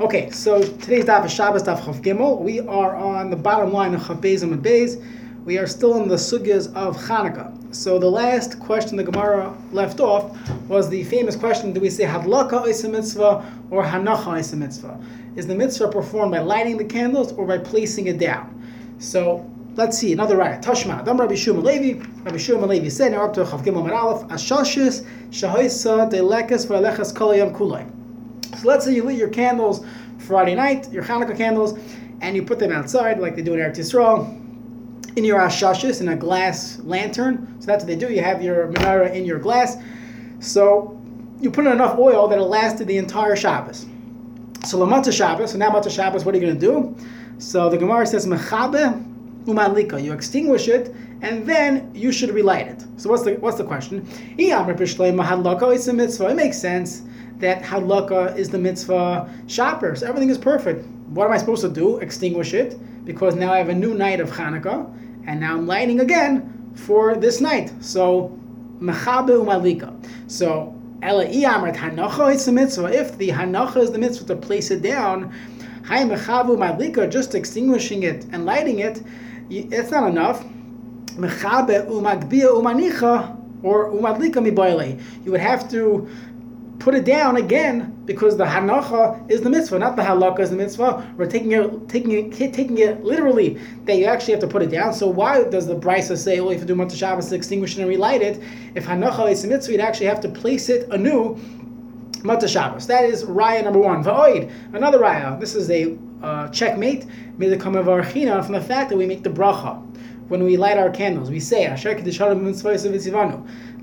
Okay, so today's daf is Shabbos daf Chav Gimel. We are on the bottom line of Chav Beis and Beis. We are still in the sugyas of Hanukkah. So the last question the Gemara left off was the famous question: Do we say Hadlaka Isa Mitzvah or Hanacha Isa Mitzvah? Is the mitzvah performed by lighting the candles or by placing it down? So let's see another right. Tashma. Dam Rabbi Shmuel Levi. Rabbi Shmuel Levi said, "Now up to Chav Gimel Aleph Ashashis Shahoisa Delekes V'Alechas Kolayam Kulay." Let's say you lit your candles Friday night, your Hanukkah candles, and you put them outside like they do in Eretz Yisrael, in your ashashis, in a glass lantern. So that's what they do. You have your menorah in your glass. So you put in enough oil that it lasted the entire Shabbos. So Lamata Shabbos, so now Matzah Shabbos, what are you going to do? So the Gemara says, Mechabe umalika. You extinguish it, and then you should relight it. So what's the what's the question? It makes sense that hadlaka is the mitzvah shopper. So everything is perfect. What am I supposed to do? Extinguish it because now I have a new night of Hanukkah, and now I'm lighting again for this night. So mechabe umalika. So ela iyamrat hanacha is the mitzvah. If the hanacha is the mitzvah to place it down, hay mechabu malika, just extinguishing it and lighting it, it's not enough. Mechabe umagbia umanicha or. You would have to put it down again because the hanacha is the mitzvah, not the halakha is the mitzvah. We're taking it, taking it, taking it literally that you actually have to put it down. So why does the brisa say, well, if you do Matzah Shabbos, extinguish it and relight it? If hanacha is the mitzvah, you'd actually have to place it anew. Matzah Shabbos. That is raya number one. Va'oid, another raya. This is a uh, checkmate. From the fact that we make the bracha when we light our candles. We say, Asher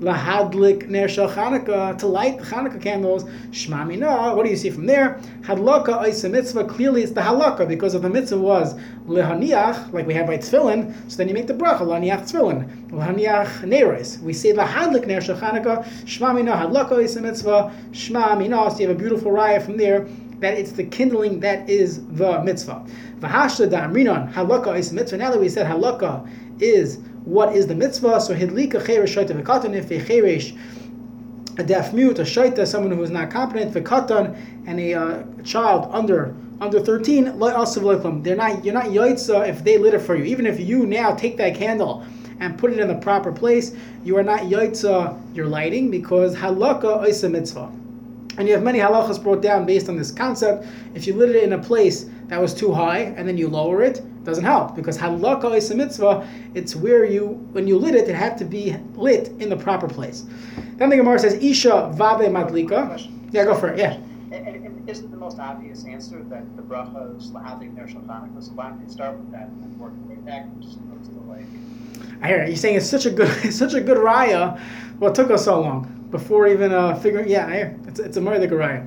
Lahadlik Ner Shel Chanukah, to light the Chanukah candles, Shma Mina, what do you see from there? Hadlaka Isa Mitzvah, clearly it's the halakha, because if the mitzvah was Lehaniach, like we have by Tfilin, so then you make the bracha, Lehaniach Tfilin, Lehaniach Neres. We say Lahadlik Ner Shel Chanukah, Shma Mina, Hadlaka Isa Mitzvah, Shma Mina, so you have a beautiful raya from there, that it's the kindling that is the mitzvah. V'hashla da'amrinon halakha is mitzvah. Now that we said halakha is what is the mitzvah, so hidlika cheresh shaita v'katan, if a cheresh, a deaf mute, a shaita, someone who is not competent, v'katan, and a uh, child under under 13, they're not you're not yaitza if they lit it for you. Even if you now take that candle and put it in the proper place, you are not yaitza your lighting because halakha is a mitzvah. And you have many halachas brought down based on this concept. If you lit it in a place that was too high and then you lower it, it doesn't help because halakha is a mitzvah. It's where you, when you lit it, it had to be lit in the proper place. Then the Gemara says, Isha vabe madlika. Yeah, go for it. Yeah. And, isn't the most obvious answer that the bracha is lahadik ner was why you start with that and work your way backwards? Like... I hear it. You're saying it's such a good, it's such a good raya. What took us so long? before even uh, figuring. Yeah, it's, it's a Murder Garaya.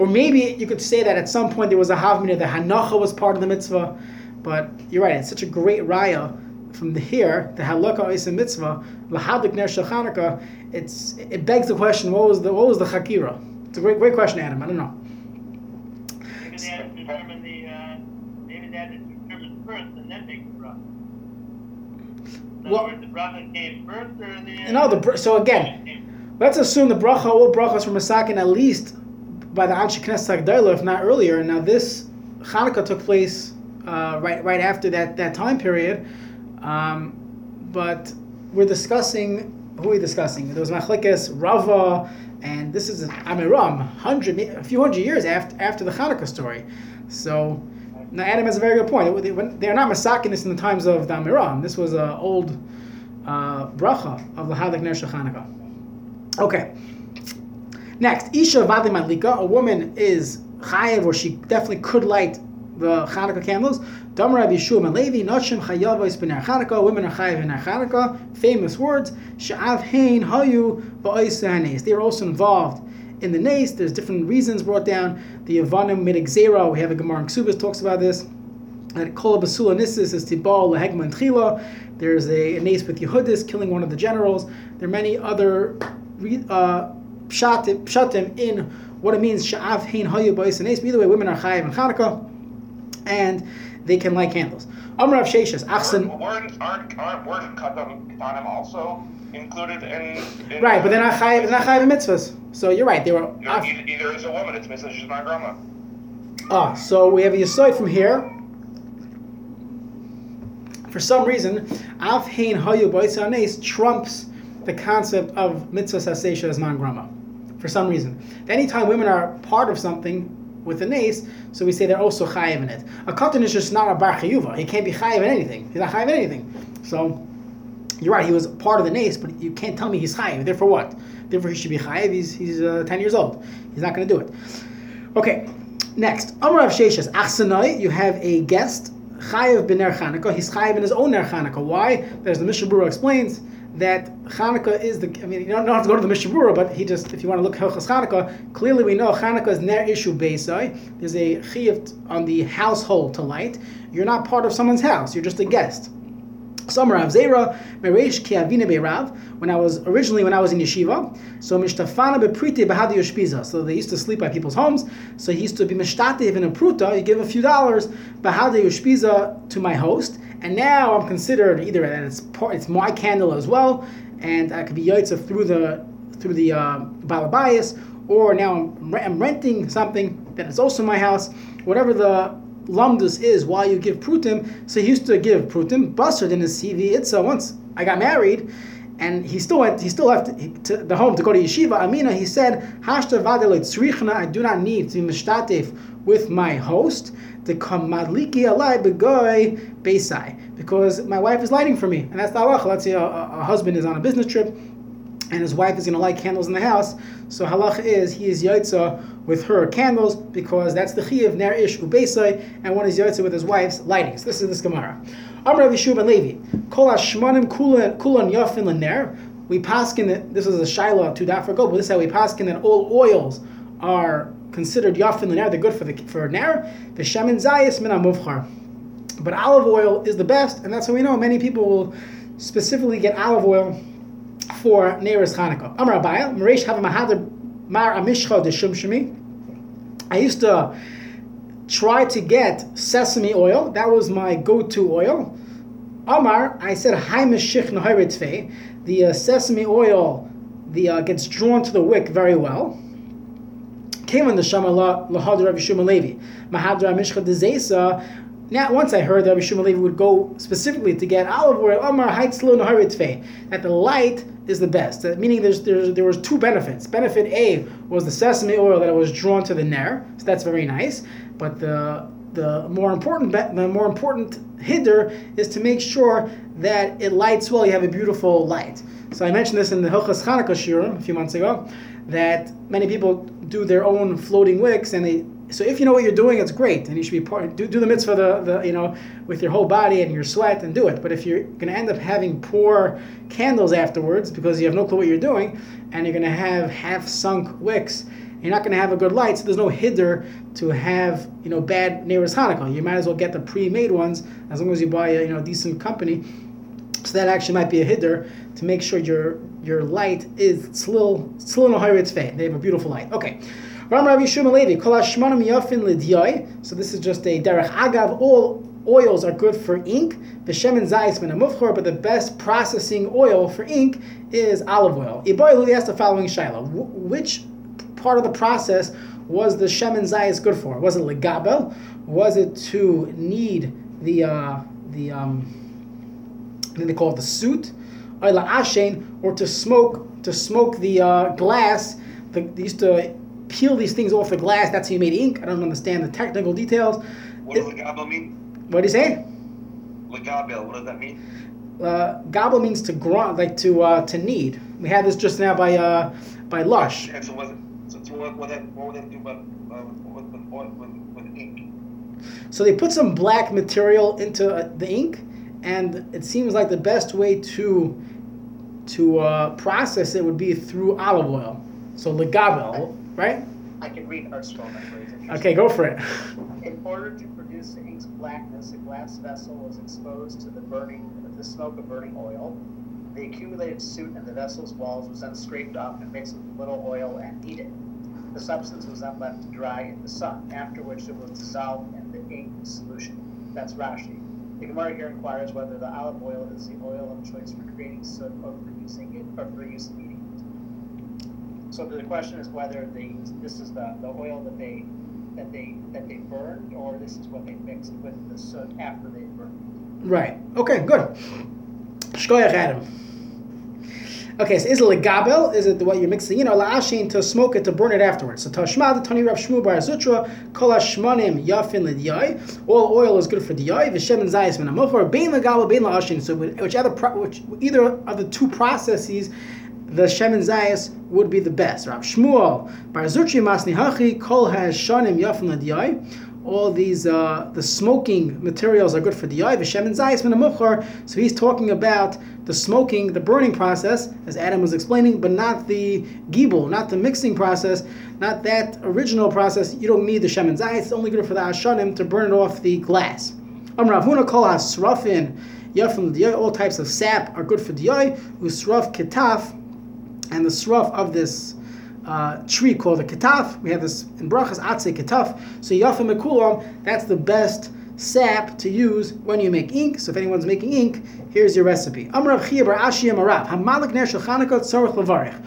Or maybe you could say that at some point there was a Havmina, the Hanacha was part of the mitzvah. But you're right, it's such a great raya from the here, the halakha is a mitzvah, lahadik ner shachanaka, it's it begs the question, what was the what was the chakira? It's a great great question, Adam. I don't know. Maybe they had to determine the uh, maybe they had to determine first and then make the bracha. In well, words, the bracha came first or the No, the so again Let's assume the bracha, all brachas from a Masakin at least by the Anshe Knesset Agdala, if not earlier. Now this Hanukkah took place uh, right right after that, that time period. Um, but we're discussing who are we discussing? There was Machlekes, Rava, and this is Amoraim, hundred a few hundred years after after the Hanukkah story. So now Adam has a very good point. They, are not masakin this in the times of the Amoraim. This was an old uh, bracha of the Hadak Ner Hanukkah. Okay. Next, Isha Vadi Madlika, a woman is chayev, or she definitely could light the Hanukkah candles. Dam Rabbi Shua Levi, Noshim Chayavos B'ner Hanukkah, women are chayev in Hanukkah. Famous words, Sha'av Hein Hayu Ba'ois They are also involved in the nace. There's different reasons brought down. The Yavanim Midigzera, we have a Gemara in Ksubas talks about this. And Kol Basula Nissis is Tibal Lehegma and Tchila. There's a, a with Yehudis killing one of the generals. There are many other uh, pshatim in what it means sha'av hein hayu ba'is and Either way, women are chayiv in Hanukkah, and they can light candles. Amr Rav Sheshes, Achsen. Weren't aren't aren't weren't katanim also included in, in right? But they're not chayiv. They're not chayiv mitzvahs. So you're right. They were. either, either is a woman. It's mitzvah. She's my grandma. Ah, so we have a Yisoid from here. For some reason, Av Hein Hayu Boisanes trumps the concept of mitzvah sasesha as man grama. For some reason. Anytime women are part of something with an ace, so we say they're also chayiv in it. A katan is just not a bar chayuva. He can't be chayiv in anything. He's not chayiv in anything. So you're right. He was part of the nace, but you can't tell me he's chayiv. Therefore, what? Therefore, he should be chayiv. He's he's uh, ten years old. He's not going to do it. Okay. Next, Amar of Sheshes Achsanoi. You have a guest chayiv b'ner Chanukah. He's chayiv in his own ner Chanukah. Why? There's the Mishnah explains that Hanukkah is the. I mean, you don't, have to go to the Mishnah Berurah, but he just, if you want to look at Hilchas Hanukkah, clearly we know Hanukkah is ner issue beisai. There's a chiyuv on the household to light. You're not part of someone's house. You're just a guest. Some Rav Zera, Meresh Ki Avina Beirav, when I was originally when I was in yeshiva, so Mishtafana Beprite Bahadi Yoshpiza. So they used to sleep by people's homes. So he used to be Mishtatev in a pruta, you give a few dollars, Bahadi Yoshpiza to my host, and now I'm considered either and it's part, it's my candle as well, and I could be Yotzev through the through the uh, Balabayas, or now I'm, renting something that is also my house, whatever the lumdus is while you give prutim. So he used to give prutim. Busted in his CV itza. Once I got married, and he still went. He still left to the home to go to yeshiva. Amina. He said, "Hashta I do not need to be mishtatif with my host come madliki alai begoy beisai because my wife is lighting for me, and that's the halacha. Let's say a, a husband is on a business trip and his wife is going to light candles in the house. So halacha is he is yaitza with her candles because that's the chiyav ner ish ubeisai, and one is yaitza with his wife's lighting. So this is this gemara. Rav Yeshua ben Levi, kol hashmanim kulan yafin lener. We paskin that this is a shiloh to that for go, but this is how we paskin that all oils are considered yafin lener. They're good for the for ner. The shamin zayis min amuvchar. But olive oil is the best, and that's how we know many people will specifically get olive oil for Neres Hanukkah. Amar Abaya, Maresh have a Mahadir Mar Amishcha de Shumshimi. I used to try to get sesame oil. That was my go-to oil. Amar, I said. The uh, sesame oil the uh, gets drawn to the wick very well. Came on the Shama Lahadra Rav Shuma Levi. Mahadra Mishcha de Zesa now, once I heard that Rabbi Shimon would go specifically to get olive oil, Omar Heitzlo Naharitfe, that the light is the best. That meaning there's, there's, there was two benefits. Benefit A was the sesame oil that was drawn to the nair, so that's very nice. But the the more important the more important hinder is to make sure that it lights well. You have a beautiful light. So I mentioned this in the Hilchas Chanukah Shirim a few months ago, that many people do their own floating wicks and they so if you know what you're doing, it's great, and you should be part. Do, do the mitzvah the, the you know with your whole body and your sweat and do it. But if you're going to end up having poor candles afterwards because you have no clue what you're doing, and you're going to have half sunk wicks, you're not going to have a good light. So there's no hinder to have you know bad Neiros Hanukkah. You might as well get the pre-made ones as long as you buy a you know decent company. So that actually might be a hinder to make sure your your light is slil slil no They have a beautiful light. Okay. Ram Rav Yishum Levi, Yafin Lidyai. So this is just a derech agav. All oils are good for ink. V'shemen zayis min amufchor, but the best processing oil for ink is olive oil. Iboy Luli asked the following shaila: Which part of the process was the shemen zayis good for? Was it legabel? Was it to knead the uh, the um, then they call it the suit, or ashen, or to smoke to smoke the uh, glass? The, they used to peel these things off the glass. That's how you made ink. I don't understand the technical details. What does legabel mean? What do you say? Legabel. What does that mean? Uh, gobble means to grunt, like to uh, to knead. We had this just now by uh, by Lush. Yeah, so, was it, so, so what, what, what would do about, uh, with, with, with, with, ink? So they put some black material into uh, the ink, and it seems like the best way to to uh, process it would be through olive oil. So legabel, right? I can read Art Okay, go for it. In order to produce the ink's blackness, a glass vessel was exposed to the burning, the smoke of burning oil. The accumulated soot in the vessel's walls was then scraped off and mixed with a little oil and heated. The substance was then left to dry in the sun, after which it was dissolved in the ink solution. That's Rashi. The Gemara here inquires whether the olive oil is the oil of choice for creating soot or for using it or for use in So the question is whether they this is the, the oil that they that they that they burned or this is what they mixed with the soot after they burned. Right. Okay. Good. Shkoyach Adam. Okay, so is it legabel? Is it what you're mixing? You know, la'ashin to smoke it to burn it afterwards. So tashma the tani rav shmu bar zutra kol hashmanim yafin l'diyai. All oil is good for diyai. V'shem and zayis min amochor bein legabel bein la'ashin. So whichever which either of the two processes, the shem and zayis would be the best. Rav Shmuel bar zutri masni hachi kol hashanim yafin l'diyai all these uh, the smoking materials are good for the eye. V'shem and zayis min So he's talking about the smoking, the burning process, as Adam was explaining, but not the gibel, not the mixing process, not that original process. You don't need the shem and zayis. It's only good for the ashanim to burn it off the glass. Amravuna kol hasrafin yafim the All types of sap are good for the eye. Usraf ketaf, and the sraf of this uh, tree called a ketaf. We have this in brachas atze ketaf. So yafim mekulam, that's the best sap to use when you make ink. So if anyone's making ink, here's your recipe. Amrav Chia bar Ashi Amarav. Hamalik ner shel Chanukah tzorich levarich.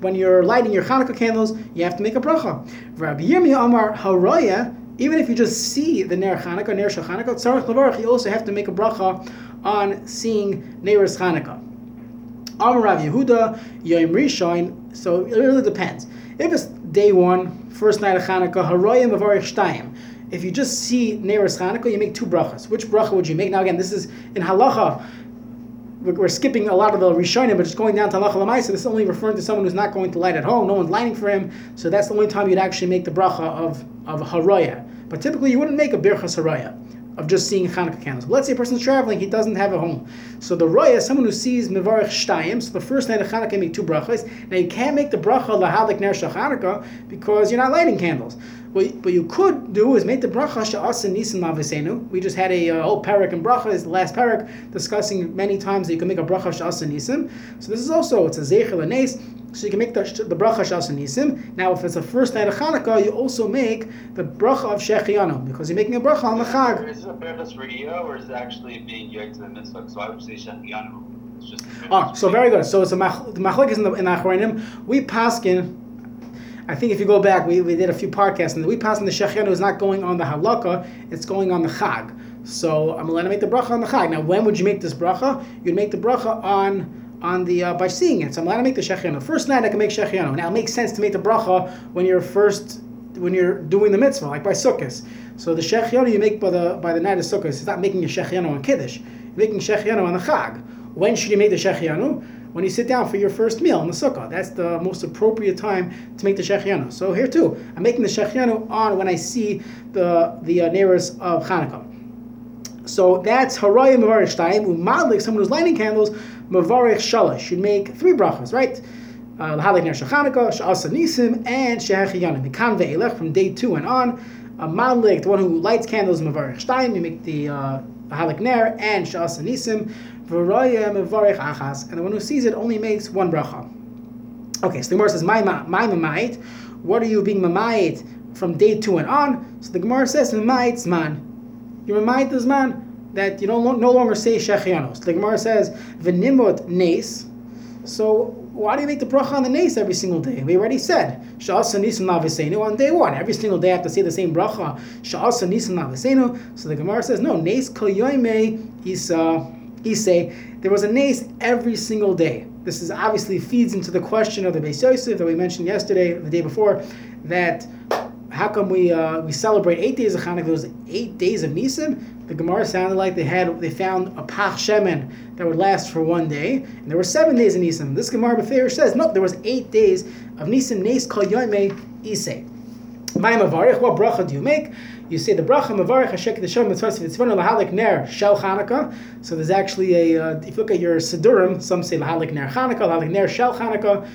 When you're lighting your Hanukkah candles, you have to make a bracha. Rabbi Yirmiyah Amar Haroya. Even if you just see the ner Chanukah, ner shel Chanukah tzorich levarich, you also have to make a bracha on seeing Neir's Chanukah. Amar Rav Yehuda Yom Rishon. So it really depends. If it's day one, first night of Hanukkah, Haroya Mavarich Shtayim. If you just see Neres Chanukah, you make two brachas. Which bracha would you make? Now again, this is in halacha. We're skipping a lot of the Rishonim, but just going down to halacha lamaisa. This is only referring to someone who's not going to light at home. No one's lighting for him, so that's the only time you'd actually make the bracha of of haraya. But typically, you wouldn't make a birchas haraya of just seeing Hanukkah candles. But let's say a person's traveling, he doesn't have a home. So the roya, someone who sees Mevarich Shtayim, so the first night of Hanukkah make two brachas. Now you can't make the bracha lahalik ner Hanukkah because you're not lighting candles. What, what you could do is make the bracha she'asa nisim lavisenu. We just had a uh, whole parak and bracha, is the last parak, discussing many times that you can make a bracha she'asa nisim. So this is also, it's a zeichel anes, so you can make the, the bracha she'asa nisim. Now if it's the first night of Hanukkah, you also make the bracha of shechianu, because you're making a bracha on the chag. Is it a berachas radio, or is it actually being yoked to the mitzvah? So I would say shechianu. Ah, so very good. So it's a mach, the machlek is in the in Achronim. We paskin I think if you go back, we, we did a few podcasts, and we passed on the Shechianu is not going on the halakha, it's going on the chag. So I'm going to make the bracha on the chag. Now, when would you make this bracha? You'd make the bracha on on the uh, by seeing it. So I'm allowed to make the shechianu. First night I can make shechianu. Now it makes sense to make the bracha when you're first when you're doing the mitzvah, like by sukkahs. So the shechianu you make by the by the night of sukkahs. It's not making a shechianu on kiddush. You're making shechianu on the chag. When should you make the shechianu? When you sit down for your first meal in the sukkah. That's the most appropriate time to make the shechianu. So here too, I'm making the shechianu on when I see the the uh, nearest of Hanukkah. So that's harayim mavarich shtayim umadlik. Someone who's lighting candles mavarich shalosh should make three brachas, right? Uh, Lahalik ner shachanukah, sha'asa nisim, and shechianu. Mikan ve'elech from day two and on. A madlik, the one who lights candles mavarich shtayim. You make the uh, halik ner and sha'asa nisim. And the one who sees it only makes one bracha. Okay, so the Gemara says, "My my mamayit." What are you being mamayit from day two and on? So the Gemara says, "Mamayit man." Your mamayit is man that you don't no longer say shechianos. The Gemara says, "V'nimot nes." So why do you make the bracha on the nes every single day? We already said sha'asa nisim navisenu on day one. Every single day I have to say the same bracha sha'asa nisim navisenu. So the Gemara says, "No nes kol is." Uh, say there was a nace every single day. This is obviously feeds into the question of the Beis Yosef that we mentioned yesterday, the day before, that how come we uh, we celebrate eight days of Hanukkah? Those eight days of Nisim. The Gemara sounded like they had they found a pach shemen that would last for one day, and there were seven days of Nisim. This Gemara Beferish says no, there was eight days of Nisim. Nes kol yomei isay. Mavarich, what bracha do you make? You say the bracha mavarich hashek the shem mitzvah v'tzvonu lahalik ner shel Chanukah. So there's actually a uh, if you look at your sidurim, some say lahalik ner Chanukah, lahalik ner shel Chanukah.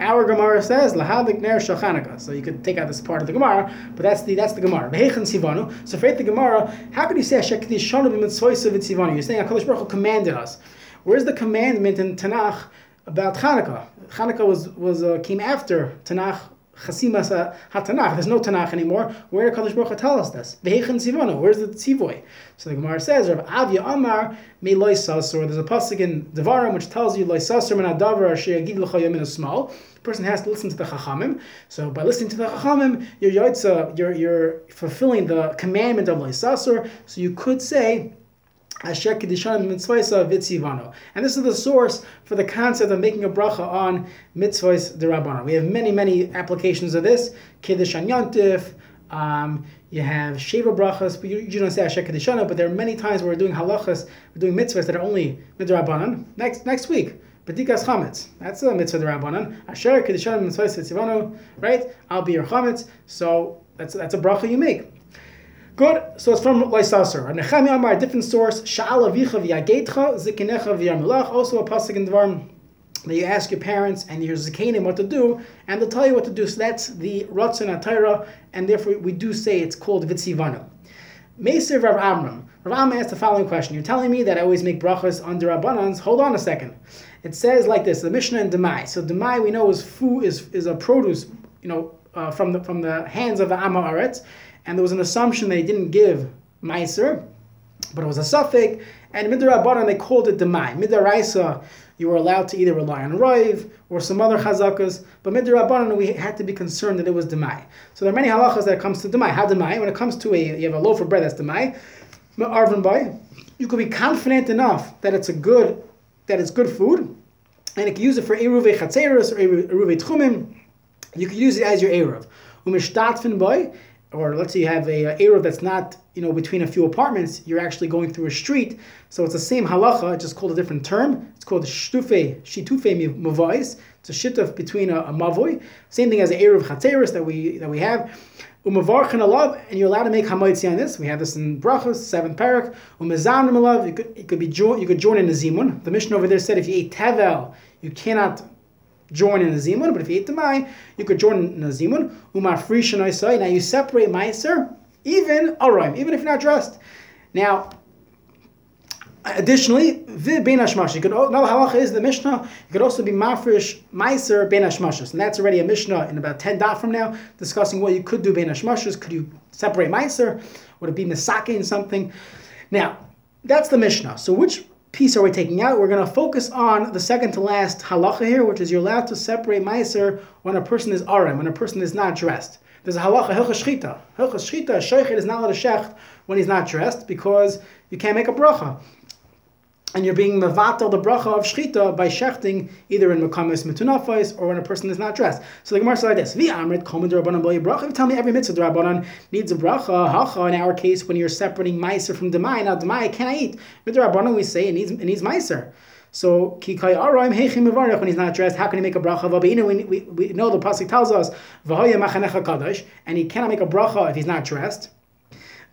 Our Gemara says lahalik ner shel Chanukah. So you could take out this part of the Gemara, but that's the that's the Gemara. Behechan sivanu. So for the Gemara, how could you say hashek tishonu b'mitzvah v'tzivanu? You're saying Hakadosh Baruch Hu commanded us. Where's the commandment in Tanakh about Chanukah? Chanukah was was uh, came after Tanakh Chasimas HaTanakh. There's no Tanakh anymore. Where did Kadosh Baruch Hu tell us this? Ve'echen Tzivonu. Where's the Tzivoy? So the Gemara says, Rav Avya Amar Me Loy Sasur. There's a pasuk in Devarim which tells you Loy Sasur Min Adavar She'agid L'cha Yamin Small. person has to listen to the Chachamim. So by listening to the Chachamim, you're you're you're fulfilling the commandment of Leisasur. So you could say. Asher. And this is the source for the concept of making a bracha on Mitzvahs Derabana. We have many, many applications of this. Kedishan Yantif, um, you have Sheva brachas, but you, you don't say Asher Kedishana, but there are many times where we're doing halachas, we're doing mitzvahs that are only midrabanan. Next next week, B'dikas chametz. That's a mitzvah derabanan. Asher Kedishana mitzvahs Vitzivano, right? I'll be your chametz. So that's that's a bracha you make. Good. So it's from Laisaser. And Nechemi Amar, a different source. Sha'al avicha v'yagetcha zikinecha v'yamulach. Also a pasuk in Dvarim that you ask your parents and your zakanim what to do, and they'll tell you what to do. So that's the Ratzon Atayra, and therefore we do say it's called Vitzivanu. Meser Rav Amram. Rav Amram asked the following question. You're telling me that I always make brachas under Rabbanans. Hold on a second. It says like this, the Mishnah in Demai. So Demai we know is food is, is a produce, you know, uh, from the from the hands of the Amma Aretz and there was an assumption he didn't give Meiser, but it was a suffix, and Midrabanan they called it Demai. Midaraisa, you were allowed to either rely on Roiv or some other chazakas, but Midrabanan we had to be concerned that it was Demai. So there are many halachas that comes to Demai. How Demai? When it comes to a, you have a loaf of bread that's Demai, Arvin Boy, you could be confident enough that it's a good, that it's good food, and you can use it for Eruve Chatzeris or Eruve Tchumim, you could use it as your Eruv. Umishtatfin boy, or let's say you have a, a that's not you know between a few apartments, you're actually going through a street. So it's the same halacha, it's just called a different term. It's called shtufe shitufe mavais. It's a shituf between a, a mavoy. Same thing as an Eruv chateris that we that we have. Umavarchan and you're allowed to make hamoitzi on this. We have this in brachos, seventh parak. Umazam alav, you could it could be join, you could join in a zimun. The mission over there said if you eat tevel, you cannot join in a zimun, but if you eat the mai, you could join in a zimun. Umar frishan Now you separate meiser, even aroim, even if you're not dressed. Now, additionally, hashmash. You could another halacha is the mishnah. You could also be mafresh meiser hashmashas, and that's already a mishnah in about ten dot from now, discussing what you could do hashmashas. Could you separate meiser? Would it be misake in something? Now, that's the mishnah. So which piece are we taking out? We're going to focus on the second to last halacha here, which is you're allowed to separate meiser when a person is arim, when a person is not dressed. There's a halacha, hilcha shchita. Hilcha shchita, is not allowed to shecht when he's not dressed because you can't make a bracha. And you're being mevatel the bracha of shchita by shechting either in mekamis metunafais or when a person is not dressed. So the Gemara says like this: Vi amrit kol midrabanan bracha. Tell me every mitzvah drabanan needs a bracha, hacha. In our case, when you're separating meiser from demai, now demai can I eat? Midrabanan we say it needs it needs meiser. So kikai araim heichim mevarach when he's not dressed. How can he make a bracha? V'beinu we, we, we know the pasuk tells us v'hoya machanecha kadosh, and he cannot make a bracha if he's not dressed.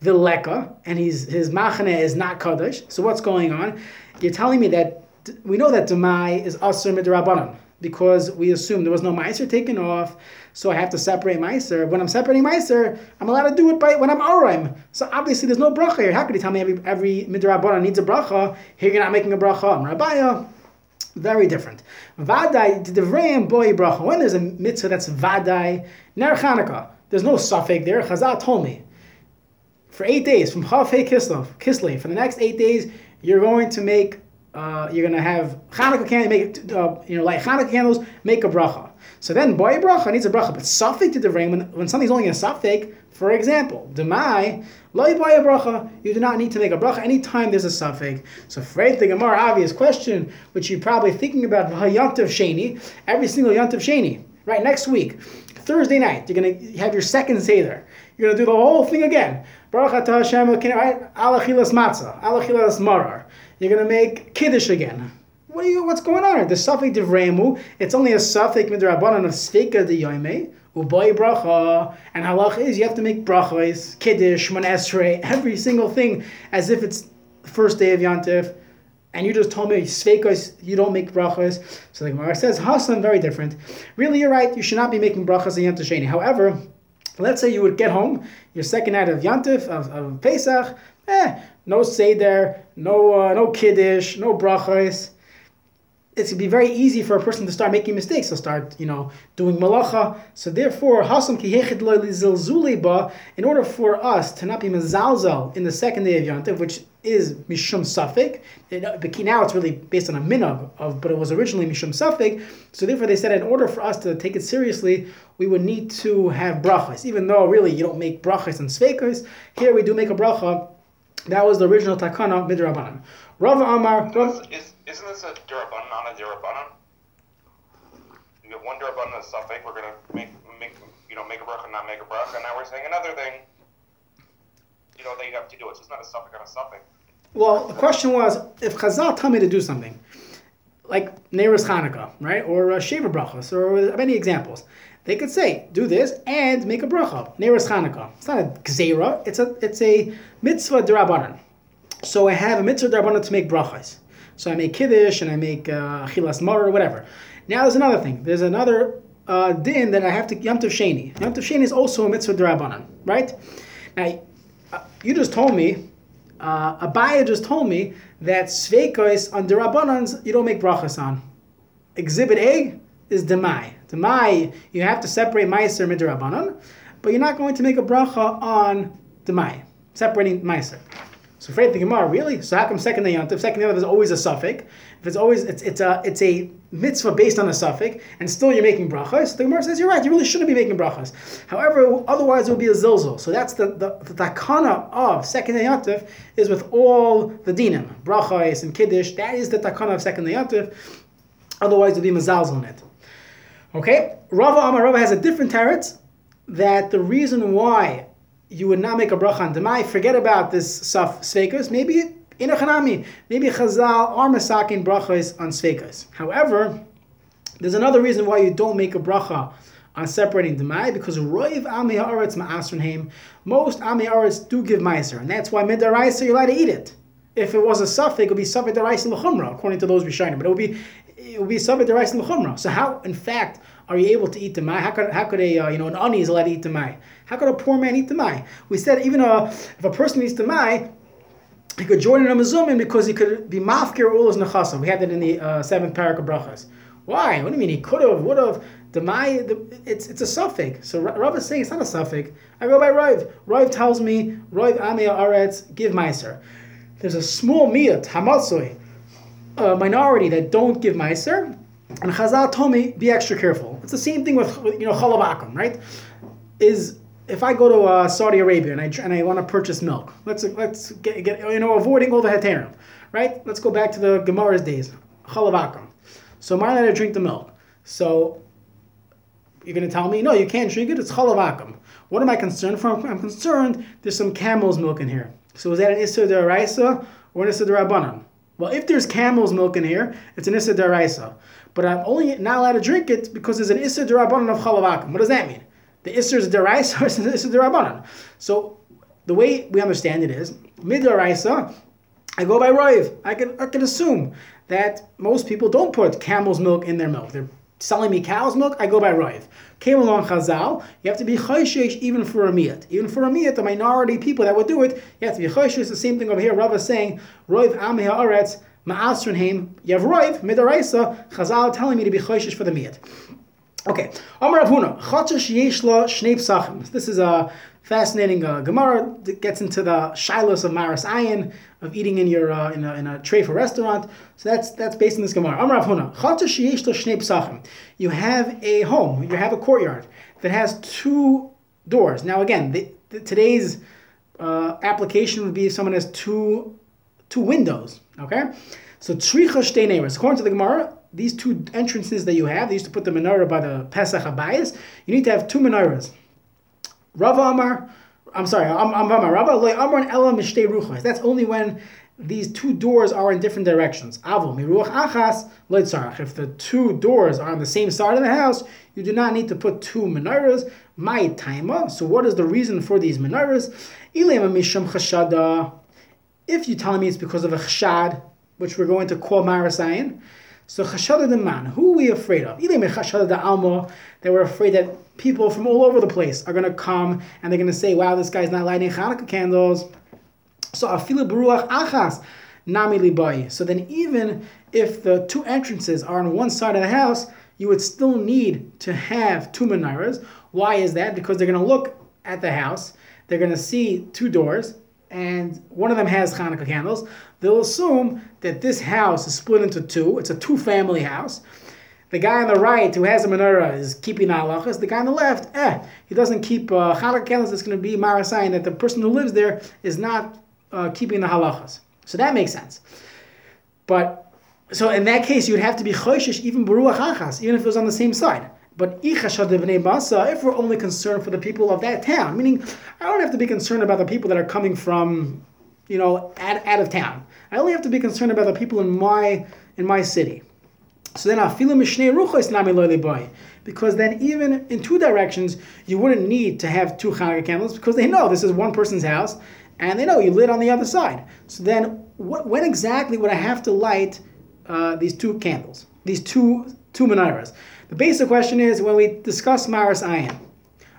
The leka, and he's, his machane is not kadosh. So what's going on? You're telling me that we know that Demai is Asr Midrabanan because we assume there was no Meiser taken off, so I have to separate Meiser. When I'm separating Meiser, I'm allowed to do it by when I'm Araim. So obviously there's no bracha here. How could you tell me every, every Midrabanan needs a bracha? Here you're not making a bracha. I'm Rabbiya. Very different. Vadai, Divrayim boy bracha. When there's a mitzvah that's Vadai, Ner Chanukah, there's no suffix there. Chazal told me. For eight days, from Chafei Kislev, Kislev, for the next eight days, you're going to make, uh, you're going to have Hanukkah candles, make, uh, you know, light Hanukkah candles, make a bracha. So then, boy bracha needs a bracha, but suffix to the ring, when, when something's only a suffix, for example, demai, loy boy bracha, you do not need to make a bracha anytime there's a suffix. So, for the more obvious question, which you're probably thinking about, yantav sheni, every single yantav sheni, right, next week, Thursday night, you're going to have your second Seder. You're going to do the whole thing again. Baruch atah Hashem? Alachilas matzah, alachilas marar. You're going to make kiddush again. What are you? What's going on? The suffix divremu. It's only a suffix midrabanan of sveka de yoime. Uboy bracha. And halach is you have to make brachas, kiddush, manesre, every single thing as if it's the first day of Yantif. And you just told me svekos, you don't make brachas. So the Gemara says Hasan very different. Really, you're right. You should not be making brachas in Yantif Sheni. However, Let's say you would get home, your second night of Yantif, of, of Pesach, eh, no Seder, no, uh, no Kiddush, no Brachos. It's be very easy for a person to start making mistakes. They'll start, you know, doing malacha. So therefore, ki. In order for us to not be mezalzel in the second day of Yontif, which is mishum safik, uh, but now it's really based on a minhag of, but it was originally mishum safik. So therefore, they said in order for us to take it seriously, we would need to have brachas. Even though really you don't make brachas and svekos, here we do make a bracha. That was the original takana midrabanan. Rava Amar. Rav, Is, isn't this a durabanan, not a durabanan? You get one durabanan, a suffix. We're gonna make make you know make a bracha, and not make a bracha. And now we're saying another thing. You know that you have to do. It's just not a suffix on a suffix. Well, the question was if Chazal tell me to do something, like Neiros Hanukkah, right, or uh, Sheva brachas, or many examples, they could say do this and make a bracha, Neiros Hanukkah. It's not a gzeira; it's a it's a mitzvah derabanan. So I have a mitzvah derabanan to make brachas. So I make kiddush and I make uh, chilas mar or whatever. Now there's another thing. There's another uh, din that I have to Yom Tov Sheni. Yom Tov Sheni is also a mitzvah derabanan, right? Now uh, you just told me uh, Abaya just told me that sveikos on derabbanans you don't make brachas on. Exhibit A is demai. Demai you have to separate meiser mid derabbanan, but you're not going to make a bracha on demai, separating meiser. So afraid the Gemara, really? So how come second yontif? Second yontif is always a suffix. If it's always it's it's a it's a mitzvah based on a suffix, and still you're making brachas. The Gemara says you're right. You really shouldn't be making brachas. However, otherwise it would be a zilzal. So that's the the, the takana of second yontif is with all the dinim, brachas and kiddush. That is the takana of second yontif. Otherwise, it would be mazalz on it. Okay, Rava Amar Rava has a different teretz that the reason why you would not make a bracha on demai. Forget about this saf sveikas. Maybe in a chanami, maybe Chazal are masakin brachas on sveikas. However, there's another reason why you don't make a bracha on separating demai because roiv ami haaretz ma'asrenheim. Most ami haaretz do give meiser, and that's why midaraisa you're allowed to eat it. If it was a suffix, it would be suffix deraisa l'chumra, according to those rishonim. But it would be it would be suffix deraisa l'chumra. So how, in fact, are you able to eat the mai? How could how could a uh, you know an ani is allowed to eat the mai? How could a poor man eat the mai? We said even a, if a person eats the mai, he could join in a mezumin because he could be mafkir his nechasa. We had that in the uh, seventh parak of brachas. Why? What do you mean he could have? Would have? The mai, the, it's it's a suffix. So Rav is saying it's not a suffix. I go by Rav. Rav tells me Rav Amia Aretz give meiser. There's a small miyat hamatzoi, a minority that don't give meiser, and Chazal told me be extra careful. It's the same thing with you know chalav right? Is if I go to uh, Saudi Arabia and I and I want to purchase milk, let's let's get, get you know avoiding all the heterim, right? Let's go back to the Gemara's days, chalav So am I allowed to drink the milk? So you're going to tell me no, you can't drink it. It's chalav What am I concerned for? I'm concerned there's some camel's milk in here. So is that an issa deraisa or an issa derabanan? Well, if there's camel's milk in here, it's an issa deraisa. But I'm only not allowed to drink it because there's an issa derabanan of chalav What does that mean? The Isser is deraisa or the Isser derabanan. So the way we understand it is midaraisa. I go by Rive. I can I can assume that most people don't put camel's milk in their milk. They're selling me cow's milk. I go by Rive. Came along Chazal. You have to be chayshish even for a miyat. Even for a miyat, the minority people that would do it, you have to be chayshish. The same thing over here. Rav is saying Rive Ami Haaretz have Rive Midaraisa. Chazal telling me to be chayshish for the miyat. Okay, Amar Avuna, Chachash Yeshla Shnei Psachim. This is a fascinating uh, Gemara gets into the shilos of Maris Ayin, of eating in your uh, in, a, in a tray for restaurant. So that's that's based on this Gemara. Shnei Psachim. You have a home, you have a courtyard that has two doors. Now again, the, the, today's uh, application would be if someone has two two windows. Okay, so Tricha Shtei Neighbors. According to the Gemara, these two entrances that you have, they used to put the menorah by the Pesach Habayis, you need to have two menorahs. Rava Amar, I'm sorry, I'm Amar, Rava Amar and Ella Mishtei Ruchas. That's only when these two doors are in different directions. Avol Miruach Achas Leitzarach. If the two doors are on the same side of the house, you do not need to put two menorahs. My taima. So what is the reason for these menorahs? Ilema Misham Chashada. If you tell me it's because of a chashad, which we're going to call Marasayan, so chashada the man, who are we afraid of? Either chashada the alma, that we're afraid that people from all over the place are going to come and they're going to say, "Wow, this guy's not lighting Hanukkah candles." So afilu beruach achas nami libai. So then, even if the two entrances are on one side of the house, you would still need to have two menorahs. Why is that? Because they're going to look at the house, they're going to see two doors, and one of them has Hanukkah candles. They'll assume that this house is split into two. It's a two-family house. The guy on the right who has a menorah is keeping halachas. The guy on the left, eh, he doesn't keep uh, Hanukkah candles. It's going to be marasayin that the person who lives there is not uh, keeping the halachas. So that makes sense. But so in that case, you'd have to be choishish even beruach even if it was on the same side. But if we're only concerned for the people of that town, meaning I don't have to be concerned about the people that are coming from, you know, out, out of town. I only have to be concerned about the people in my in my city. So then afilu mishnei ruchos nami boy. Because then even in two directions, you wouldn't need to have two Hanukkah candles because they know this is one person's house and they know you lit on the other side. So then what, when exactly would I have to light uh, these two candles, these two two menorahs? The basic question is when we discuss Maris Ayin,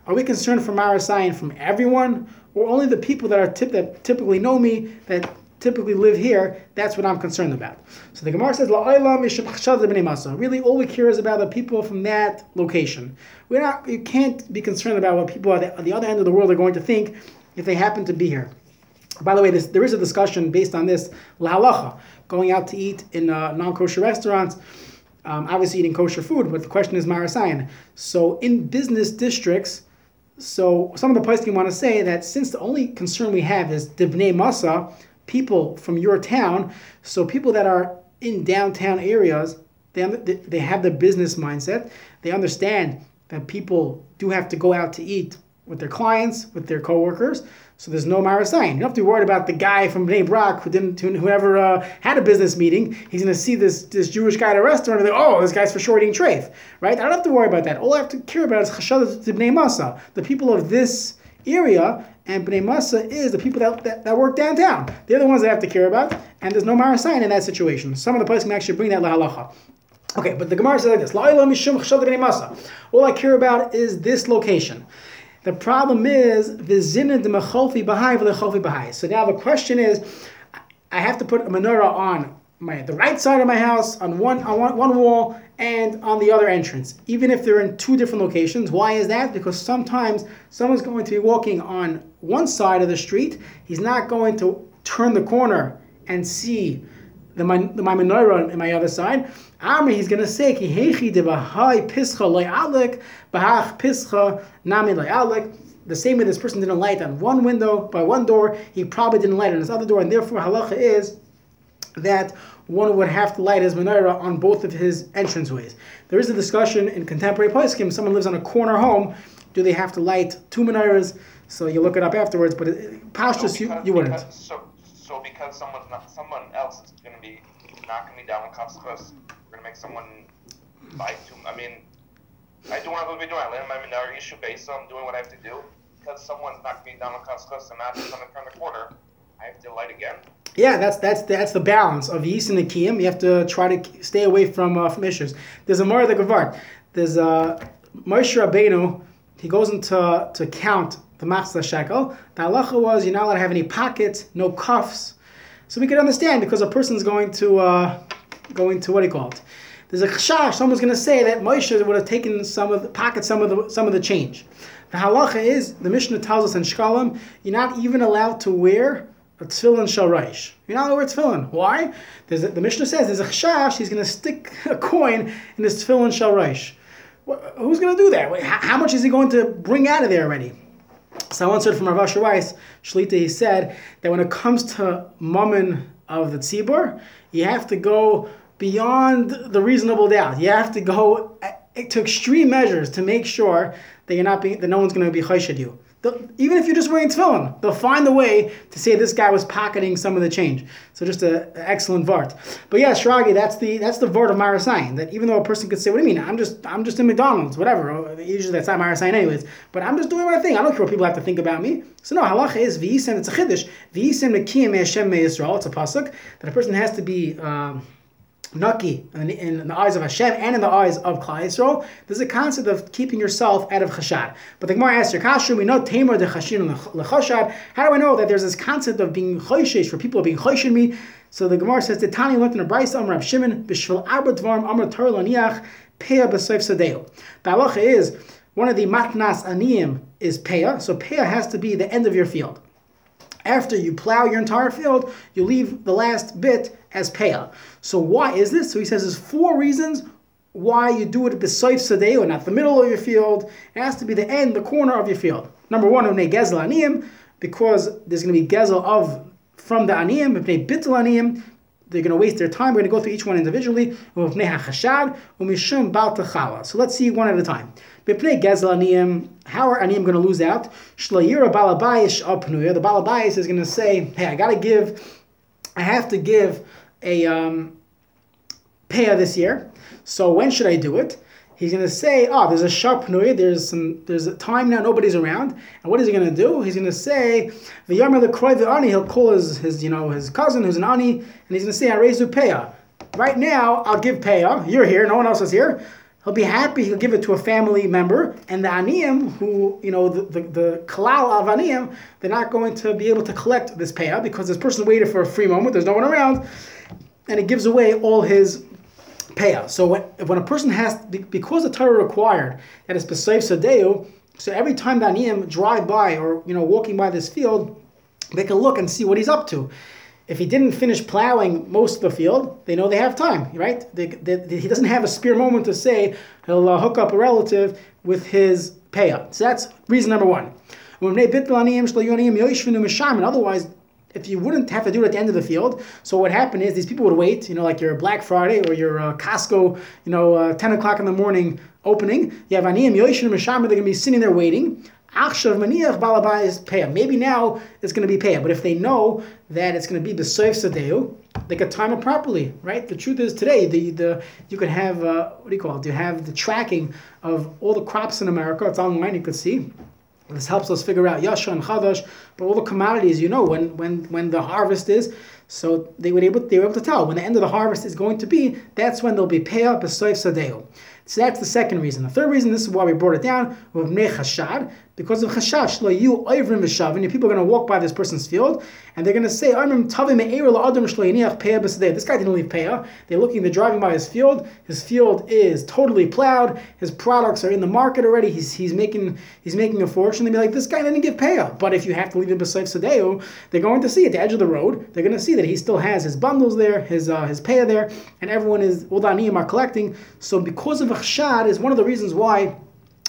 are we concerned for Maris Ayin from everyone or only the people that are tip, that typically know me that typically live here, that's what I'm concerned about. So the Gemara says, Really, all we care is about the people from that location. We're not, you can't be concerned about what people at the, at the other end of the world are going to think if they happen to be here. By the way, this, there is a discussion based on this, lahalacha, going out to eat in uh, non-kosher restaurants, um, obviously eating kosher food, but the question is marasayan. So in business districts, so some of the poskim want to say that since the only concern we have is divnei masa, people from your town. So people that are in downtown areas, they, they have the business mindset. They understand that people do have to go out to eat with their clients, with their coworkers. So there's no marasayin. You don't have to be worried about the guy from Bnei Brak who didn't, whoever uh, had a business meeting. He's going to see this this Jewish guy at a restaurant and think, oh, this guy's for sure eating treif, right? I don't have to worry about that. All I have to care about is chashad Bnei Masa, the people of this area and Bnei Masa is the people that, that, that, work downtown. They're the ones that I have to care about, and there's no Marasayan in that situation. Some of the places can actually bring that lahalacha. Okay, but the Gemara says like this: All I care about is this location. The problem is v'zinid mecholfi b'hai v'lecholfi b'hai. So now the question is, I have to put a menorah on my the right side of my house on one on one, one wall and on the other entrance, even if they're in two different locations. Why is that? Because sometimes someone's going to be walking on one side of the street. He's not going to turn the corner and see the, my, the, menorah in my other side. Amri, he's going to say, Ki hechi de bahai pischa lo'alek, bahach pischa nami lo'alek. The same way this person didn't light on one window by one door, he probably didn't light on his other door, and therefore halacha is that one would have to light his menorah on both of his entranceways. There is a discussion in contemporary poskim. Someone lives on a corner home. Do they have to light two menorahs? So you look it up afterwards. But pastures, so you, you wouldn't. Because, so, so because someone's not, someone else is going to be knocking me down with consequence, we're going to make someone light two. I mean, I do what I'm to doing. I live in my menorah issue base, so I'm doing what I have to do. Because someone's knocking me down with consequence, I'm not just going to turn the corner. I have to light again. Yeah, that's that's that's the balance of yeast and the. You have to try to stay away from uh, from issues. There's a Mara the Gavart. There's a uh, Moshe Rabbeinu. He goes into to count the machzah shekel. The halacha was you're not allowed to have any pockets, no cuffs. So we could understand because a person's going to uh, going to what do you call? There's a chashash. Someone's going to say that Moshe would have taken some of the pockets, some of the some of the change. The halacha is the Mishnah tells us in Shkalim you're not even allowed to wear a tefillin shalreish. You're not allowed to wear tefillin. Why? A, the Mishnah says there's a chashash. He's going to stick a coin in this tefillin shalreish. Who's going to do that? How much is he going to bring out of there already? So I once heard from Rav Asher Weiss, Shlita, he said that when it comes to mammon of the tzibur, you have to go beyond the reasonable doubt. You have to go eh, to extreme measures to make sure that you're not being, that no one's going to be chayshad you even if you're just wearing tefillin, they'll find a way to say this guy was pocketing some of the change. So just an excellent vart. But yeah, Shragi, that's the that's the vart of Marasayan. That even though a person could say, "What do you mean? I'm just I'm just in McDonald's, whatever." Usually that's not Marasayan anyways. But I'm just doing my thing. I don't care what people have to think about me. So no, halacha is v'yisem. It's a chiddush. V'yisem nekiyim Hashem Yisrael. It's a pasuk that a person has to be. Um, Naki in, the eyes of Hashem and in the eyes of Klal Yisrael. There's a concept of keeping yourself out of chashad. But the Gemara asks your kashu, we know tamer de chashin. How do I know that there's this concept of being choishish for people being choish me? So the Gemara says the Tani went in a brayso Amar Rab Shimon b'shvil arba dvarim Amar Torah laniach peah b'soif sadeu. The halacha is one of the matnas aniyim is peah. So peah has to be the end of your field. After you plow your entire field, you leave the last bit as peah. So why is this? So he says there's four reasons why you do it at the soif sadeu, not the middle of your field. It has to be the end, the corner of your field. Number one, gezel aniyim, because there's going to be gezel of from the aniyim, if bittul aniyim, they're going to waste their time. We're going to go through each one individually. So let's see one at a time. How are aniyim going to lose out? The balabayis is going to say, hey, I got to give, I have to give a um, payah this year. So when should I do it? He's going to say, oh, there's a sharp pnuya, there's some, there's a time now, nobody's around. And what is he going to do? He's going to say, the v'yamar lekroy ani.' he'll call his, his, you know, his cousin who's an ani, and he's going to say, arezu peya. Right now, I'll give peya. You're here, no one else is here. He'll be happy, he'll give it to a family member, and the aniyim, who, you know, the, the, the kalal of aniyim, they're not going to be able to collect this peya because this person waited for a free moment, there's no one around, and it gives away all his payout. So when, when a person has, because the Torah required that it's B'Seif Sadeu, so every time that Aniyim drive by or, you know, walking by this field, they can look and see what he's up to. If he didn't finish plowing most of the field, they know they have time, right? They, they, they, he doesn't have a spare moment to say he'll uh, hook up a relative with his payout. So that's reason number one. Otherwise, if you wouldn't have to do it at the end of the field, so what happened is these people would wait, you know, like your Black Friday or your uh, Costco, you know, uh, 10 o'clock in the morning opening. You have Aniyim, Yoishin, and Mishamer, they're going to be sitting there waiting. Maniach is payah. Maybe now it's going to be payah, but if they know that it's going to be the Soif Sadeu, they can time it properly, right? The truth is today, the, the you could have, uh, what do you call it? You have the tracking of all the crops in America. It's online, you could see. This helps us figure out Yasha and Chadash, but all the commodities, you know, when when when the harvest is, so they were able they were able to tell when the end of the harvest is going to be. That's when they'll be pay up a soif sadeu. So that's the second reason. The third reason, this is why we brought it down, because of chashash, you oivrim v'shavin, people are going to walk by this person's field, and they're going to say. This guy didn't leave payah. They're looking, they're driving by his field. His field is totally plowed. His products are in the market already. He's, he's making he's making a fortune. They'd be like, this guy didn't give payah. But if you have to leave it beside Sadeo, they're going to see at the edge of the road, they're going to see that he still has his bundles there, his uh, his payah there, and everyone is, the are collecting. So because of Is one of the reasons why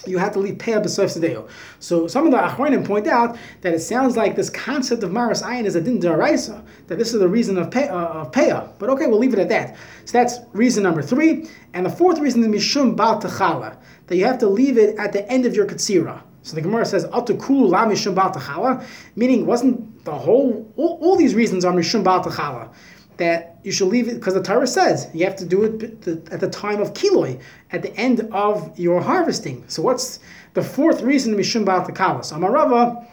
you have to leave Peah B'Sof. So some of the Achronim point out that it sounds like this concept of Maras Ayin is a Din Daraisa, that this is the reason of Peah, uh, of. But okay, we'll leave it at that. So that's reason number three. And the fourth reason is Mishum Bal Techala, that you have to leave it at the end of your Katsira. So the Gemara says, Atukulu La Mishum Bal Techala, meaning wasn't the whole, all, all these reasons are Mishum Bal Techala that you should leave it because the Torah says you have to do it at the time of kiloi, at the end of your harvesting. So what's the fourth reason to mishum ba'al tekala? So Amarava,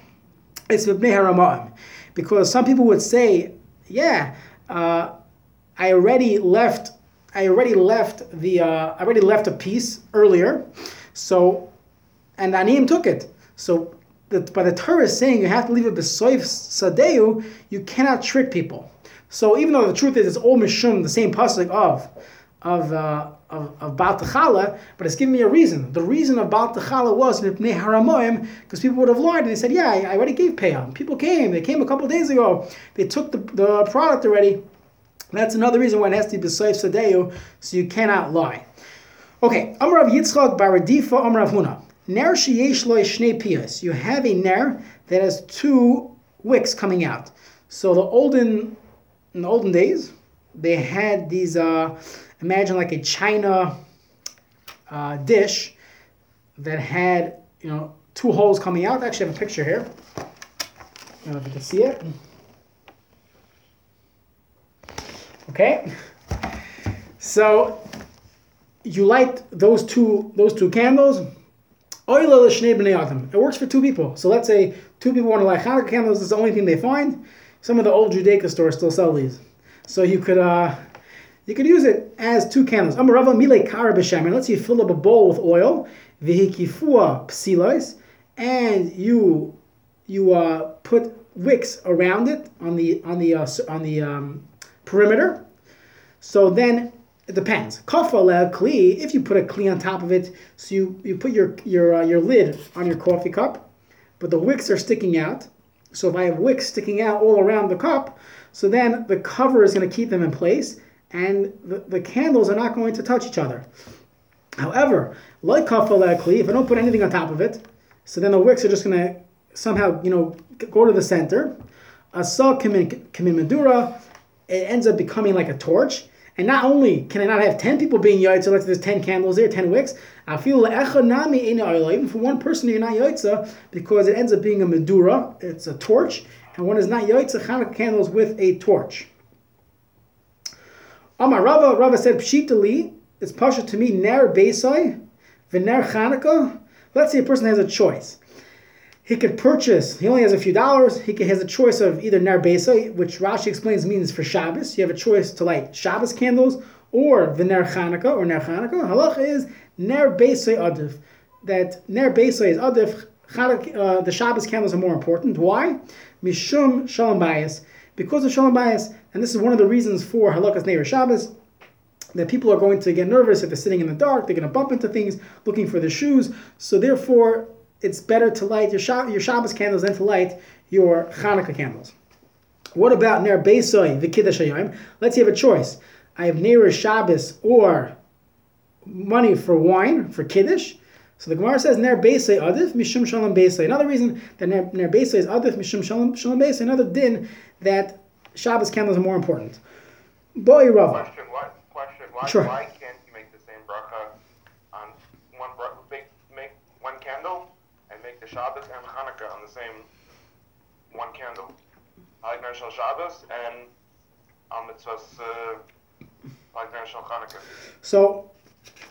it's v'bnei because some people would say, yeah, uh, I already left. I already left the. Uh, I already left a piece earlier, so, and Aniyim took it. So, the, by the Torah is saying you have to leave it besoif sadeu, you cannot trick people. So even though the truth is it's all mishum, the same pasuk of of uh, of, of Baal Techala, but it's giving me a reason. The reason of Baal Techala was because people would have lied and they said, Yeah, I, already gave payam. People came, they came a couple days ago, they took the, the product already. That's another reason why it has to be B'Soif Sadeu, so you cannot lie. Okay, Amrav Yitzchak Baradifa Amrav Huna. Ner sheyesh loy shnei piyas. You have a ner that has two wicks coming out. So the olden in the olden days, they had these, uh, imagine like a china uh, dish that had, you know, two holes coming out. I actually have a picture here. I don't know if you can see it. Okay. So you light those two those two candles. It works for two people. So let's say two people want to light Hanukkah candles. It's the only thing they find. Some of the old Judaica stores still sell these. So you could uh, You could use it as two candles. Amarava mile kara b'shemen. Let's say you fill up a bowl with oil, vihikifua psilos, and you you uh, put wicks around it on the on the uh, on the um, perimeter. So then it depends. Kafa kli. If you put a kli on top of it, so you, you put your your uh, your lid on your coffee cup, but the wicks are sticking out. So if I have wicks sticking out all around the cup, so then the cover is going to keep them in place, and the, the candles are not going to touch each other. However, like kafa kli, if I don't put anything on top of it, so then the wicks are just going to somehow you know go to the center. Asa kamin madura, it ends up becoming like a torch. And not only can I not have 10 people being yaitza, let's say there's 10 candles there, 10 wicks, I feel even for one person you're not yaitza because it ends up being a medura, it's a torch, and one is not yaitza Hanukkah candles with a torch. Amar Rava, Rava said, Pshitali, it's pasha to me, ner beisai, v'ner Hanukkah. Let's say a person has a choice. He could purchase, he only has a few dollars, he has a choice of either ner beisai, which Rashi explains means for Shabbos. You have a choice to light Shabbos candles, or v'ner Hanukkah, or ner Hanukkah. Halacha is ner beisai adif. That ner beisai is adif, uh, the Shabbos candles are more important. Why? Mishum shalom bias. Because of shalom bias, and this is one of the reasons for halakas neir Shabbos, that people are going to get nervous if they're sitting in the dark. They're going to bump into things, looking for their shoes. So therefore, it's better to light your, Shab- your Shabbos candles than to light your Hanukkah candles. What about Ner Beisoy v'Kiddush Hayom? Let's say you have a choice. I have Ner Shabbos or money for wine for Kiddush. So the Gemara says Ner Beisoy Adif Mishum Shalom Beisoy. Another reason that Ner, Ner Beisoy is Adif Mishum Shalom Shalom Beisoy. Another din that Shabbos candles are more important. Boy Rava. Question, what, question, why, Sure. why can't you make the same bracha on one bra- make, make one candle and make the Shabbos and Hanukkah on the same one candle? I like National Shabbos and on mitzvahs, uh, National Hanukkah. So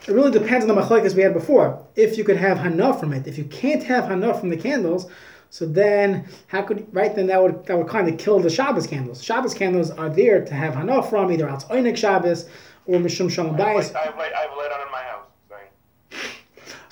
it really depends on the machlekes we had before. If you could have hana from it, if you can't have hana from the candles, so then how could right then that would that would kind of kill the Shabbos candles. Shabbos candles are there to have hana from either out Oinik Shabbos or Mishum Shalom Bayis. I, have light, I have a light on in my house.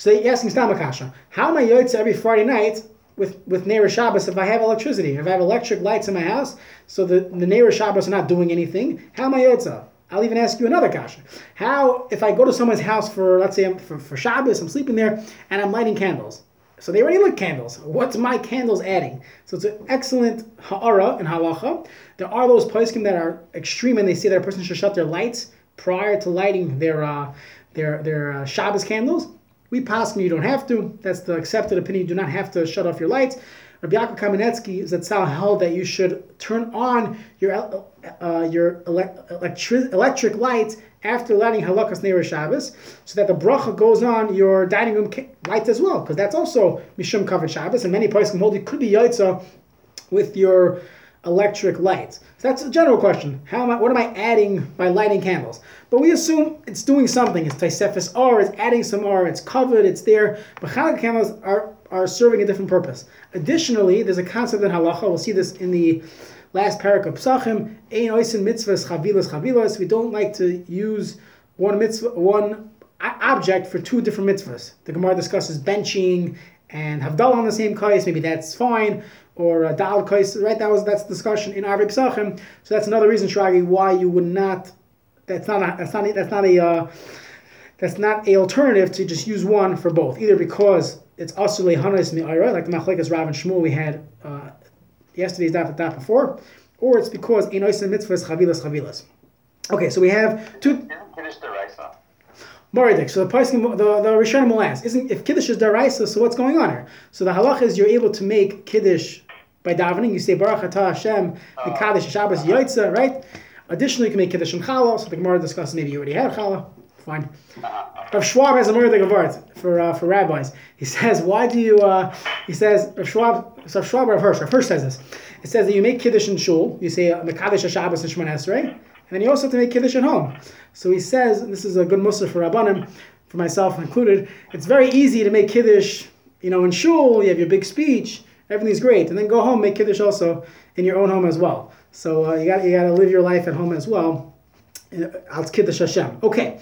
So you're asking Stamakasha, how am I yotze every Friday night with with Neira Shabbos if I have electricity? If I have electric lights in my house, so the the Neira Shabbos are not doing anything, how am I yotze? I'll even ask you another kasha. How if I go to someone's house for let's say for, for Shabbos, I'm sleeping there and I'm lighting candles. So they already lit candles. What's my candles adding? So it's an excellent ha'ara in halacha. There are those poskim that are extreme and they say that a person should shut their lights prior to lighting their uh, their their uh, Shabbos candles. We pass you don't have to. That's the accepted opinion. You do not have to shut off your lights. Rabbi Yaakov Kamenetsky Zatzal held that you should turn on your uh, your elec- electri- electric lights after lighting halakas neir Shabbos, so that the bracha goes on your dining room lights as well, because that's also mishum covered Shabbos, and many places hold it could be yaitza with your electric lights. So that's a general question. How am I, what am I adding by lighting candles? But we assume it's doing something. It's Taisefis R, it's adding some R, it's covered, it's there. But Hanukkah candles are, are serving a different purpose. Additionally, there's a concept in halacha, we'll see this in the last parak of Psachim, Ein oisin mitzvahs chavilas chavilas. We don't like to use one mitzvah, one object for two different mitzvahs. The Gemara discusses benching and Havdalah on the same kais, maybe that's fine, or uh, Dal kais, right? That was that's discussion in Arvei Psachim. So that's another reason, Shragi, why you would not. That's not a, that's not a, that's not a uh, that's not a alternative to just use one for both. Either because it's asuli hanas mi'ira, like the machlekes Rav and Shmuel we had uh, yesterday's daf that before, or it's because in oisim mitzvahs chavilas chavilas. Okay, so we have two. Isn't Kiddush the Moridik. So the person, the the Rishonim will ask, isn't if kiddush is daraisa? So what's going on here? So the halach is you're able to make kiddush by davening. You say Baruch Atah Hashem, the Kaddish Shabbos Yaitza, right? Additionally, you can make kiddush and challah. So the Gemara discusses maybe you already had challah. Fine. Rav Schwab has a Moridik of art for uh, for rabbis. He says, why do you? Uh, he says Rav Schwab. So Rav Schwab or Rav Hirsch. Rav Hirsch says this. It says that you make kiddush in shul. You say Mekadesh Shabbos and Shemon Esrei, and then you also have to make kiddush at home. So he says, and this is a good mussar for Rabbanim, for myself included. It's very easy to make kiddush, you know, in shul. You have your big speech, everything's great, and then go home make kiddush also in your own home as well. So uh, you got you got to live your life at home as well. Al Kiddush Hashem. Okay.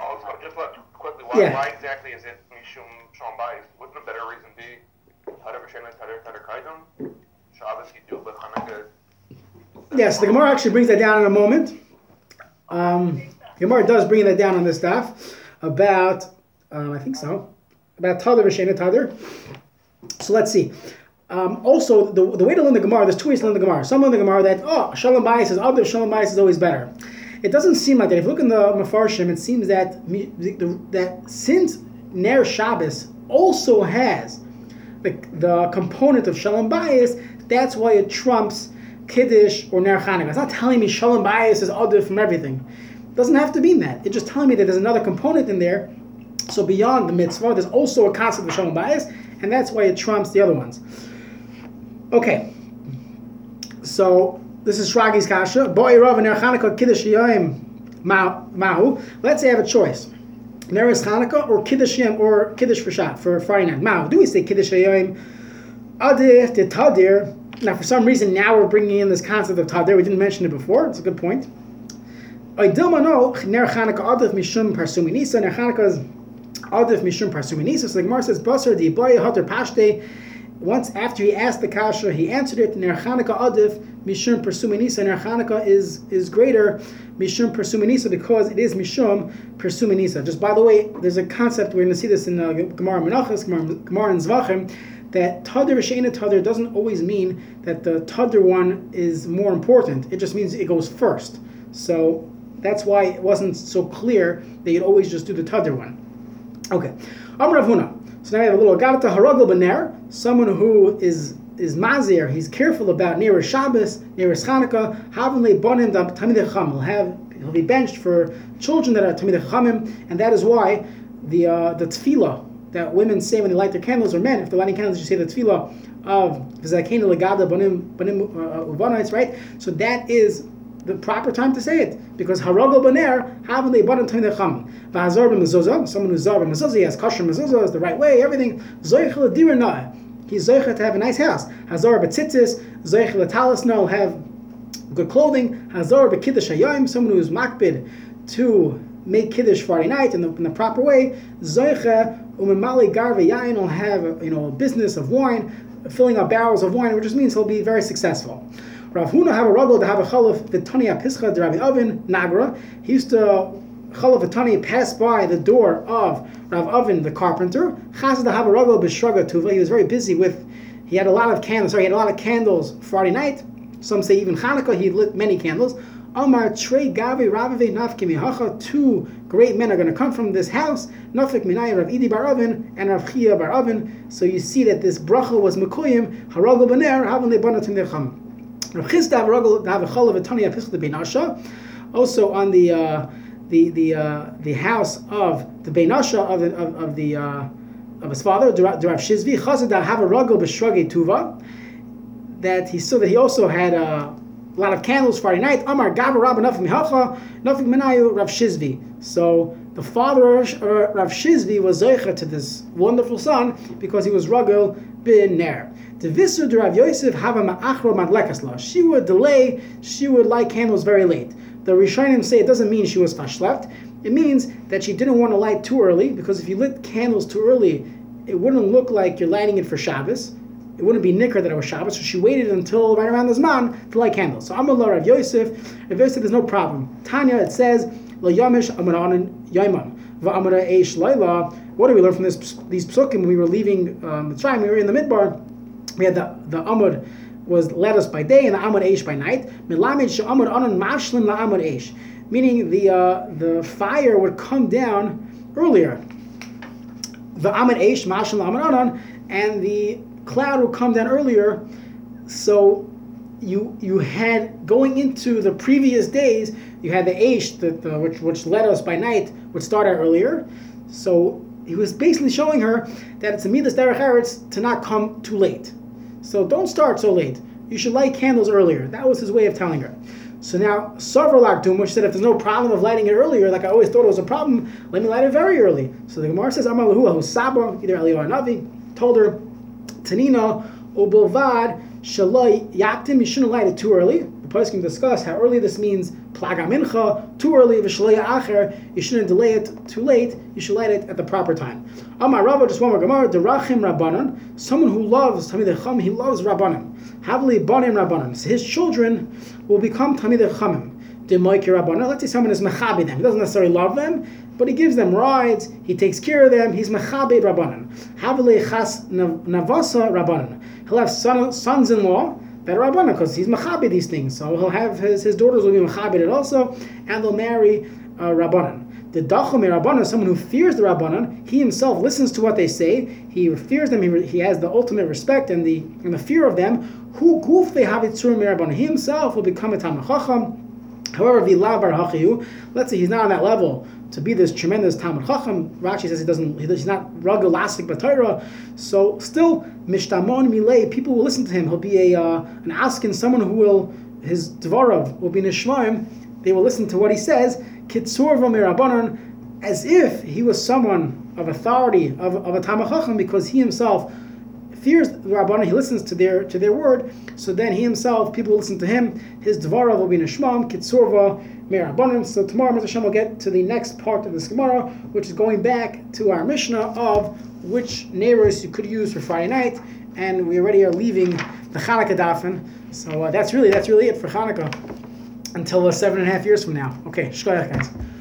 Also, just let, quickly, why, Yeah. why exactly is it Mishum Shalom Bayis? Wouldn't a better reason be Tadar B'Shem Tadar Tadar Kaidon? Shabbos Yidul, but Hanukkah. Yes, the Gemara actually brings that down in a moment. Um, Gemara does bring that down on this staff about, um, I think so, about Tadar V'Shena Tadar. So let's see. Um, also, the, the way to learn the Gemara, there's two ways to learn the Gemara. Some learn the Gemara that, oh, Shalom Bayis is other, Shalom Bayis is always better. It doesn't seem like that. If you look in the Mefarshim, it seems that the, the, that since Ner Shabbos also has the, the component of Shalom Bayis, that's why it trumps Kiddush or Ner Chanukah. It's not telling me Shalom Bayis is other from everything. It doesn't have to mean that. It's just telling me that there's another component in there. So beyond the mitzvah, there's also a concept of Shalom Bayis, and that's why it trumps the other ones. Okay. So this is Shragi's Kasha. Boy Rav and Chanukah Mahu. Let's say I have a choice. Neres Chanukah or Kiddush Yom or Kiddush for Shabbat for Friday night. Mahu. Do we say Kiddush Yom? Adir. Now, for some reason, now we're bringing in this concept of Tadir. We didn't mention it before. It's a good point. Oidilmano Ner Chanukah Adif Mishum Parsumi Nisa. Ner Chanukah is Adif Mishum Parsumi Nisa. So the Gemara says, Basar di Boy Hatar Pashte. Once after he asked the kasha, he answered it. Ner Chanukah Adif Mishum Parsumi Nisa. Ner Chanukah is is greater Mishum Parsumi Nisa because it is Mishum Parsumi Nisa. Just by the way, there's a concept we're going to see this in uh, Gemara Menachos, Gemara, and Zvachim that Tadr Sheina Tadr doesn't always mean that the Tadr one is more important. It just means it goes first. So that's why it wasn't so clear that you'd always just do the Tadr one. Okay. Amr Rav Huna. So now we have a little Gavata Haragel Bener, someone who is is mazir, he's careful about near Shabbos, near Chanukah, Havin bonim Tamid. He'll have he'll be benched for children that are Tamid Chachamim, and that is why the uh, the tefillah that women say when they light their candles, or men, if they're lighting candles, you say the tefillah of V'zakenu legada bonim bonim uvanites, right? So that is the proper time to say it. Because haragol baner having they bought into the cham v'hazar b'mezuzah someone who's zar b'mezuzah he has kosher mezuzah is the right way everything. Zoichel dirna he's zoichel to have a nice house. Hazar b'tzitzis zoichel talis no have good clothing. Hazar b'kiddush hayom someone who's makbid to make kiddush Friday night in the, in the proper way. Zoichel umemali gar v'yayin will have you know a business of wine filling up barrels of wine which just means he'll be very successful Rav Huna ruggle to have a chalaf v'tani apischa Rabbi Oven Nagra. He used to chalaf v'tani pass by the door of Rav Oven the carpenter. A ruggle b'shraga tuva. He was very busy with. He had a lot of candles. Sorry, he had a lot of candles Friday night. Some say even Hanukkah. He lit many candles. Amar Trey Gavi Ravave Nafki Mihacha. Two great men are going to come from this house. Nafik Minai Rav Idi Bar Oven and Rav Chia Bar Oven. So you see that this bracha was Mekuyim Haragel Bener Havin Lebanatim Necham. Also on the uh, the the uh, the house of the Beinasha of the of, of the uh, of his father, Rav Shizvi Chazad to have a ruggle b'shragi tuva. That he saw that he also had a lot of candles Friday night. Amar Gava Rabba Nafik Mihacha Nafik Menayu Rav Shizvi. So the father of Rav Shizvi was zeicha to this wonderful son because he was ruggle bin ner. The Visu de Rav Yosef have a ma'achro madlekasla. She would delay, she would light candles very late. The Rishonim say it doesn't mean she was fashleft. It means that she didn't want to light too early, because if you lit candles too early, it wouldn't look like you're lighting it for Shabbos. It wouldn't be nicker that it was Shabbos, so she waited until right around the Zman to light candles. So I'm a Amallah Rav Yosef, Rav Yosef, there's no problem. Tanya, it says, Lo Yamish Amaranan Yaimam. Va'amara Eish. What do we learn from this, these psukim when we were leaving um, Mitzrayim? We were in the Midbar we had the the Amud was led us by day and the Amud Eish by night. Mashlin la'amud Eish, meaning the uh, the fire would come down earlier. The Amud Eish mashlin la'amud anan, and the cloud would come down earlier. So you you had going into the previous days, you had the Eish, the, the, which which led us by night, would start out earlier. So he was basically showing her that it's a midas derech eretz to not come too late. So don't start so late. You should light candles earlier. That was his way of telling her. So now, Sarvar Lakdum, which said if there's no problem of lighting it earlier, like I always thought it was a problem, let me light it very early. So the Gemara says, Amar Lahu, who Saba, either Eliyahu Navi, told her, Tanina, Ubilvad, Shaloi yaktim, you shouldn't light it too early. The Poskim can discuss how early this means plaga mincha, too early, v'shaloi acher, you shouldn't delay it too late, you should light it at the proper time. Amar Rava, just one more Gemara, derachim rabbanon, someone who loves Tamid Chum, he loves rabbanon. Havli banim rabbanon, so his children will become Tamid Chamim. Let's say someone is mechabi them. He doesn't necessarily love them, but he gives them rides. He takes care of them. He's mechabi rabbanon. Havle chas navasa rabbanon. He'll have son, sons-in-law that are rabbanon because he's mechabi these things. So he'll have his, his daughters will be mechabi also, and they'll marry uh, rabbanon. The dachom rabbanon, someone who fears the rabbanon, he himself listens to what they say. He fears them. He, he has the ultimate respect and the and the fear of them. Who guf they have it He himself will become a talmid let's say he's not on that level to be this tremendous Talmud Chacham. Rashi says he doesn't, he's not ragulastic b'Torah. So still, mishtamon milei, people will listen to him. He'll be a uh, an askin, someone who will his dvarav will be nishmaim. They will listen to what he says. Kitzur v'mirabanon, as if he was someone of authority of, of a Talmud Chacham because he himself fears the Rabbanah, he listens to their to their word, so then he himself, people listen to him, his Dvara will be Nishmam, Kitsurva, Merabbanim. So tomorrow, Mr. Hashem will get to the next part of this Gemara, which is going back to our Mishnah of which neighbors you could use for Friday night, and we already are leaving the Hanukkah Dafen. So uh, that's really that's really it for Hanukkah until uh, seven and a half years from now. Okay, shkoyach guys.